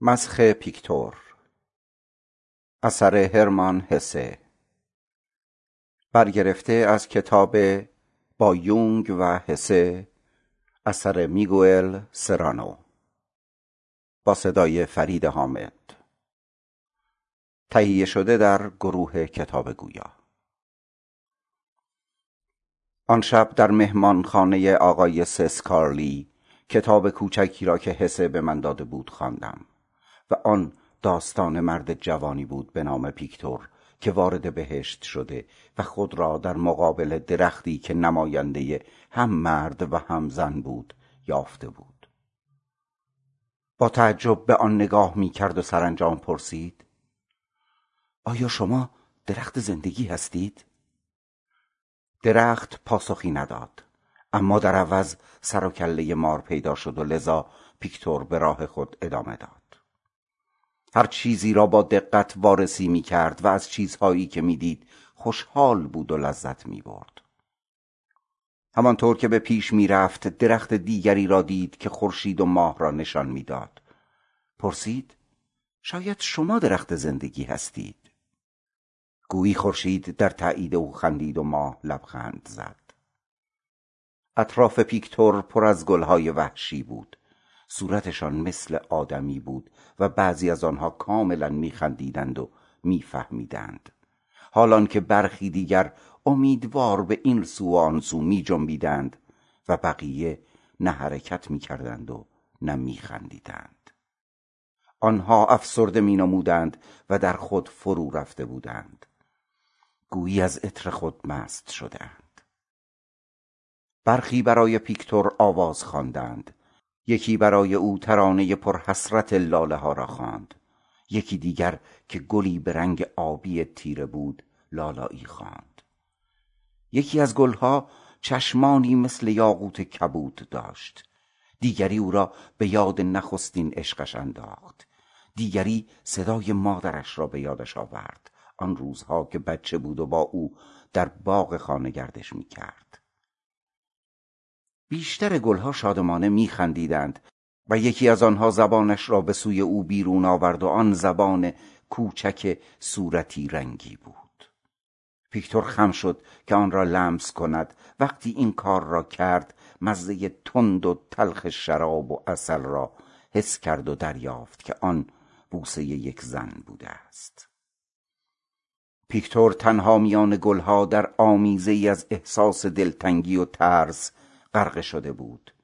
مسخ پیکتور. اثر هرمان هسه برگرفته از کتاب با یونگ و هسه اثر میگوئل سرانو. با صدای فرید حامد. تهیه شده در گروه کتاب گویا آن شب در مهمانخانه آقای سسکارلی کتاب کوچکی را که حسه به من داده بود خواندم. و آن داستان مرد جوانی بود به نام پیکتور که وارد بهشت شده و خود را در مقابل درختی که نماینده هم مرد و هم زن بود یافته بود با تعجب به آن نگاه می کرد و سرانجام پرسید آیا شما درخت زندگی هستید؟ درخت پاسخی نداد اما در عوض سر و کله مار پیدا شد و لذا پیکتور به راه خود ادامه داد هر چیزی را با دقت وارسی می کرد و از چیزهایی که می دید خوشحال بود و لذت می برد. همانطور که به پیش می رفت درخت دیگری را دید که خورشید و ماه را نشان می داد. پرسید شاید شما درخت زندگی هستید؟ گویی خورشید در تایید او خندید و ماه لبخند زد. اطراف پیکتور پر از گلهای وحشی بود. صورتشان مثل آدمی بود و بعضی از آنها کاملا میخندیدند و میفهمیدند. حالان که برخی دیگر امیدوار به این سو و آن سو می جنبیدند و بقیه نه حرکت می کردند و نه می خندیدند آنها افسرده می نمودند و در خود فرو رفته بودند. گویی از عطر خود مست شدند. برخی برای پیکتور آواز خواندند. یکی برای او ترانه پرحسرت لاله ها را خواند. یکی دیگر که گلی به رنگ آبی تیره بود لالایی خواند. یکی از گلها چشمانی مثل یاقوت کبود داشت. دیگری او را به یاد نخستین عشقش انداخت. دیگری صدای مادرش را به یادش آورد. آن روزها که بچه بود و با او در باغ خانه گردش می کرد بیشتر گلها شادمانه میخندیدند و یکی از آنها زبانش را به سوی او بیرون آورد و آن زبان کوچک صورتی رنگی بود. پیکتور خم شد که آن را لمس کند. وقتی این کار را کرد مزه تند و تلخ شراب و اصل را حس کرد و دریافت که آن بوسه یک زن بوده است. پیکتور تنها میان گلها در آمیزه ای از احساس دلتنگی و ترس غرقه شده بود.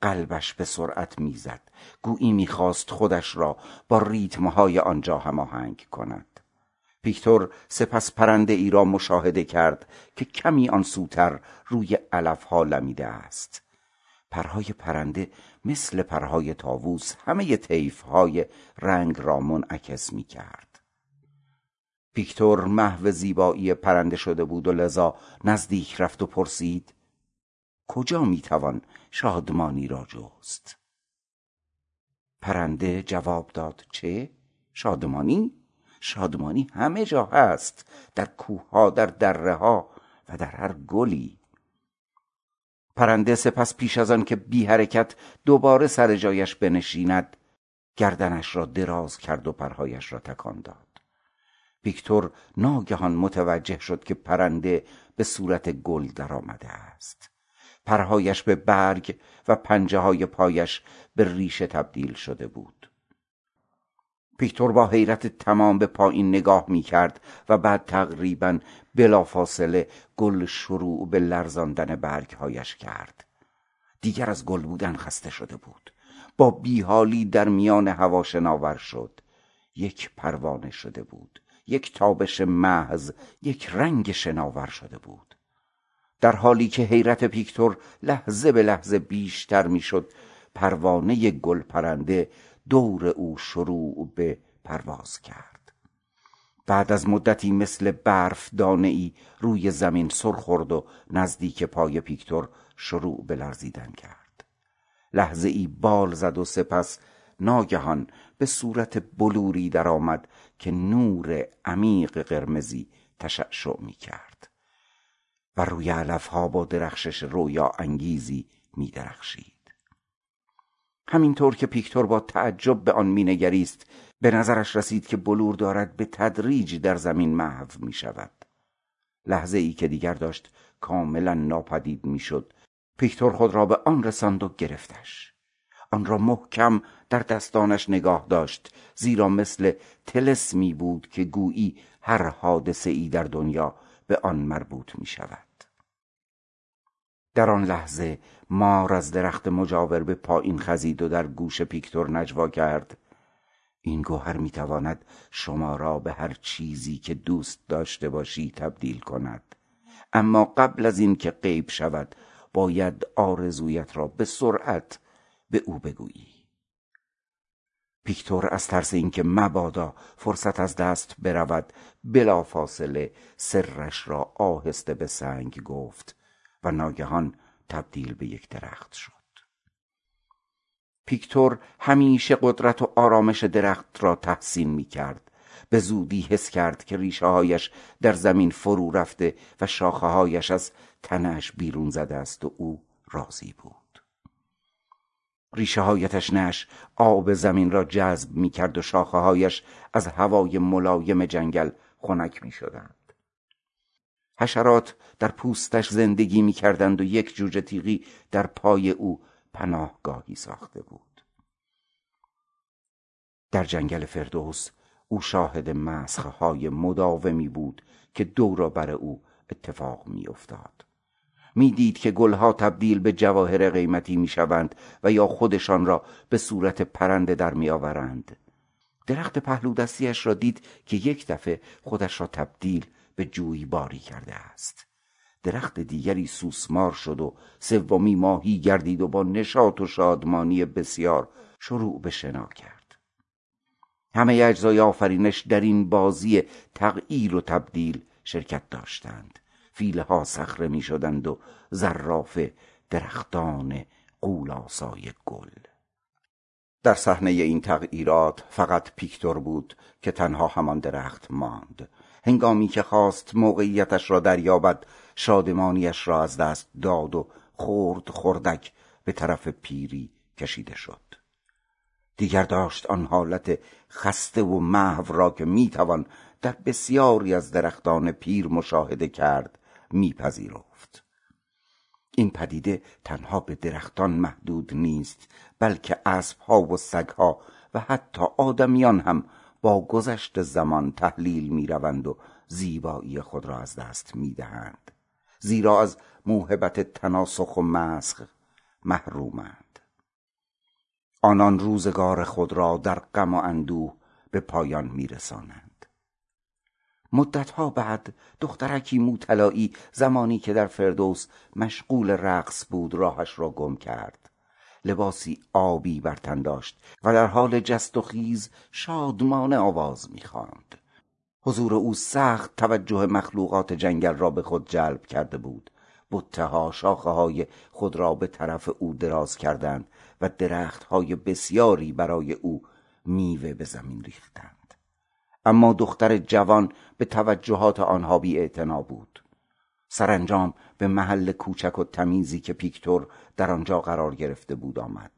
قلبش به سرعت می‌زد. گویی می‌خواست خودش را با ریتمهای آنجا هماهنگ کند. پیکتور سپس پرنده ای را مشاهده کرد که کمی آن سوتر روی علفها لمیده است. پرهای پرنده مثل پرهای تاووس همه طیفهای رنگ را منعکس می کرد پیکتور محو زیبایی پرنده شده بود و لذا نزدیک رفت و پرسید کجا می‌توان شادمانی را جست؟ پرنده جواب داد چه؟ شادمانی؟ شادمانی همه جا هست در کوهها در دره ها و در هر گلی. پرنده سپس پیش از آن که بی حرکت دوباره سر جایش بنشیند گردنش را دراز کرد و پرهایش را تکان داد. ویکتور ناگهان متوجه شد که پرنده به صورت گل درآمده است. پرهایش به برگ و پنجه های پایش به ریشه تبدیل شده بود. پیکتور با حیرت تمام به پایین نگاه می کرد و بعد تقریبا بلافاصله گل شروع به لرزاندن برگهایش کرد. دیگر از گل بودن خسته شده بود. با بیحالی در میان هوا شناور شد. یک پروانه شده بود. یک تابش محض یک رنگ شناور شده بود. در حالی که حیرت پیکتور لحظه به لحظه بیشتر می‌شد پروانه گل پرنده دور او شروع به پرواز کرد. بعد از مدتی مثل برف دانه ای روی زمین سر خورد و نزدیک پای پیکتور شروع به لرزیدن کرد. لحظه ای بال زد و سپس ناگهان به صورت بلوری درآمد که نور عمیق قرمزی تشعشع می کرد و روی ها با درخشش رویا انگیزی می درخشید همینطور که پیکتور با تعجب به آن مینگریست به نظرش رسید که بلور دارد به تدریج در زمین محو می شود لحظه ای که دیگر داشت کاملا ناپدید می‌شد. پیکتور خود را به آن رساند و گرفتش. آن را محکم در دستانش نگاه داشت زیرا مثل تلسمی بود که گویی هر حادثه ای در دنیا به آن مربوط می شود در آن لحظه مار از درخت مجاور به پایین خزید و در گوش پیکتور نجوا کرد. این گوهر می‌تواند شما را به هر چیزی که دوست داشته باشی تبدیل کند. اما قبل از اینکه غیب شود باید آرزویت را به سرعت به او بگویی. پیکتور از ترس اینکه مبادا فرصت از دست برود بلافاصله سرش را آهسته به سنگ گفت و ناگهان تبدیل به یک درخت شد. پیکتور همیشه قدرت و آرامش درخت را تحسین می کرد به زودی حس کرد که ریشه هایش در زمین فرو رفته و شاخه هایش از تنش بیرون زده است و او راضی بود. ریشه های تشنش آب زمین را جذب می کرد و شاخه هایش از هوای ملایم جنگل خنک می شدند. حشرات در پوستش زندگی می کردند و یک جوجه تیغی در پای او پناهگاهی ساخته بود در جنگل فردوس او شاهد مسخهای مداومی بود که دورا بر او اتفاق میافتاد می‌دید که گلها تبدیل به جواهر قیمتی می‌شوند و یا خودشان را به صورت پرنده در میآورند. درخت پهلو دستیش را دید که یک دفعه خودش را تبدیل به باری کرده است. درخت دیگری سوسمار شد و سومی ماهی گردید و با نشاط و شادمانی بسیار شروع به شنا کرد. همه اجزای آفرینش در این بازی تغییر و تبدیل شرکت داشتند. فیله ها صخره می شدند و زراف درختان قولاسای گل. در صحنه این تغییرات فقط پیکتور بود که تنها همان درخت ماند. هنگامی که خواست موقعیتش را دریابد شادمانیش را از دست داد و خورد خردک به طرف پیری کشیده شد. دیگر داشت آن حالت خسته و محو را که می‌توان در بسیاری از درختان پیر مشاهده کرد. میپذیرفت. این پدیده تنها به درختان محدود نیست بلکه اسبها و سگها و حتی آدمیان هم با گذشت زمان تحلیل می‌روند و زیبایی خود را از دست می‌دهند. زیرا از موهبت تناسخ و مسخ محرومند. آنان روزگار خود را در غم و اندوه به پایان میرسانند. مدتها بعد دخترکی موطلایی زمانی که در فردوس مشغول رقص بود راهش را گم کرد. لباسی آبی بر تن داشت و در حال جست و خیز شادمانه آواز می‌خواند. حضور او سخت توجه مخلوقات جنگل را به خود جلب کرده بود. بته ها شاخه های خود را به طرف او دراز کردند و درخت های بسیاری برای او میوه به زمین ریختند. اما دختر جوان به توجهات آنها بی بود. سرانجام به محل کوچک و تمیزی که پیکتور در آنجا قرار گرفته بود آمد.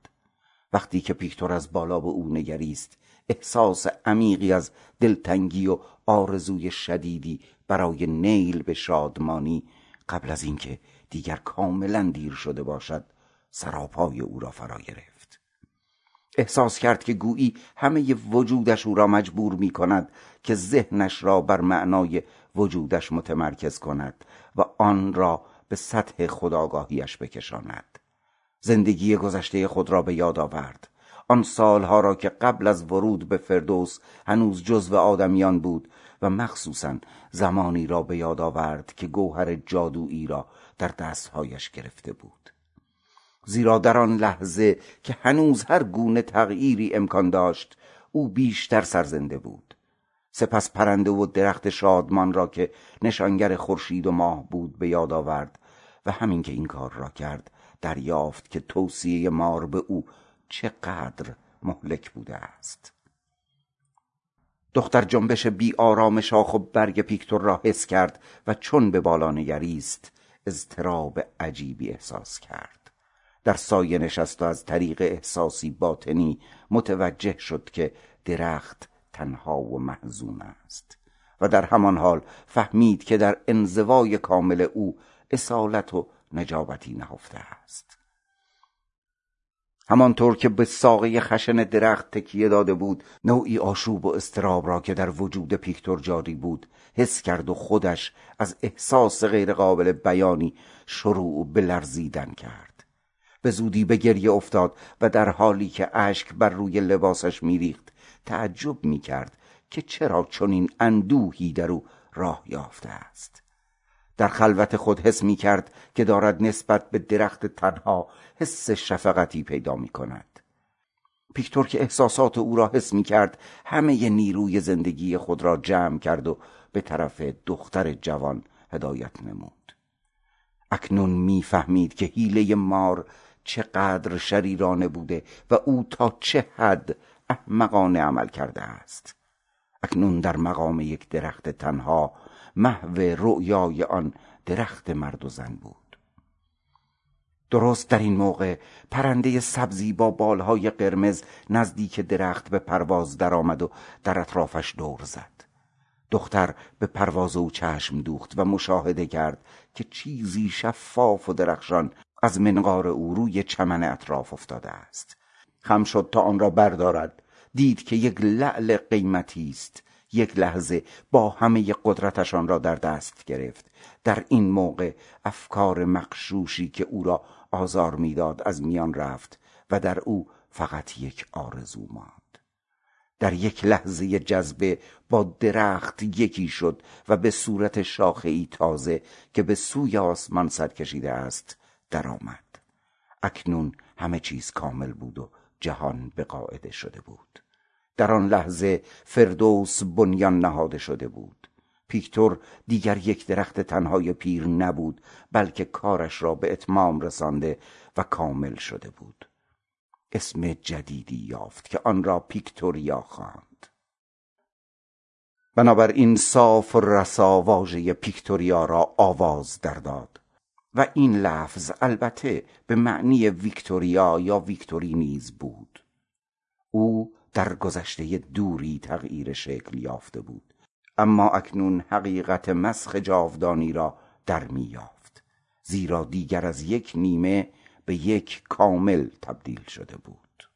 وقتی که پیکتور از بالا به او نگریست احساس عمیقی از دلتنگی و آرزوی شدیدی برای نیل به شادمانی قبل از اینکه دیگر کاملا دیر شده باشد سراپای او را فرا گرفت. احساس کرد که گویی همه وجودش او را مجبور می کند که ذهنش را بر معنای وجودش متمرکز کند و آن را به سطح خداگاهیش بکشاند. زندگی گذشته خود را به یاد آورد. آن سالها را که قبل از ورود به فردوس هنوز جزو آدمیان بود و مخصوصا زمانی را به یاد آورد که گوهر جادویی را در دستهایش گرفته بود. زیرا در آن لحظه که هنوز هر گونه تغییری امکان داشت او بیشتر سرزنده بود. سپس پرنده و درخت شادمان را که نشانگر خورشید و ماه بود به یاد آورد و همین که این کار را کرد دریافت که توصیه مار به او چقدر مهلک بوده است. دختر جنبش بی آرام شاخ و برگ پیکتور را حس کرد و چون به بالا نگریست اضطراب عجیبی احساس کرد. در سایه نشست و از طریق احساسی باطنی متوجه شد که درخت تنها و محزون است و در همان حال فهمید که در انزوای کامل او اصالت و نجابتی نهفته است. همانطور که به ساقه خشن درخت تکیه داده بود نوعی آشوب و استراب را که در وجود پیکتور جاری بود حس کرد و خودش از احساس غیرقابل بیانی شروع به لرزیدن کرد. به زودی به گریه افتاد و در حالی که اشک بر روی لباسش میریخت تعجب می‌کرد که چرا چنین اندوهی در او راه یافته است. در خلوت خود حس می کرد که دارد نسبت به درخت تنها حس شفقتی پیدا می کند پیکتور که احساسات او را حس می کرد همه نیروی زندگی خود را جمع کرد و به طرف دختر جوان هدایت نمود. اکنون می‌فهمید که حیله مار چقدر شریرانه بوده و او تا چه حد احمقانه عمل کرده است. اکنون در مقام یک درخت تنها محو رؤیای آن درخت مرد و زن بود. درست در این موقع پرنده سبزی با بالهای قرمز نزدیک درخت به پرواز درآمد و در اطرافش دور زد. دختر به پرواز او چشم دوخت و مشاهده کرد که چیزی شفاف و درخشان از منقار او روی چمن اطراف افتاده است. خم شد تا آن را بردارد. دید که یک لعل قیمتی است. یک لحظه با همه قدرتشان را در دست گرفت. در این موقع افکار مقشوشی که او را آزار می‌داد از میان رفت و در او فقط یک آرزو ماند. در یک لحظه جذبه با درخت یکی شد و به صورت شاخه ای تازه که به سوی آسمان سر کشیده است درآمد. اکنون همه چیز کامل بود و جهان به قاعده شده بود. در آن لحظه فردوس بنیان نهاده شده بود. پیکتور دیگر یک درخت تنهای پیر نبود بلکه کارش را به اتمام رسانده و کامل شده بود. اسم جدیدی یافت که آن را پیکتوریا خواند. بنابراین صاف و رسا واژه پیکتوریا را آواز در داد. و این لفظ البته به معنی ویکتوریا یا ویکتوری نیز بود. او در گذشته دوری تغییر شکل یافته بود اما اکنون حقیقت مسخ جاودانی را در می یافت زیرا دیگر از یک نیمه به یک کامل تبدیل شده بود.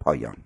پایان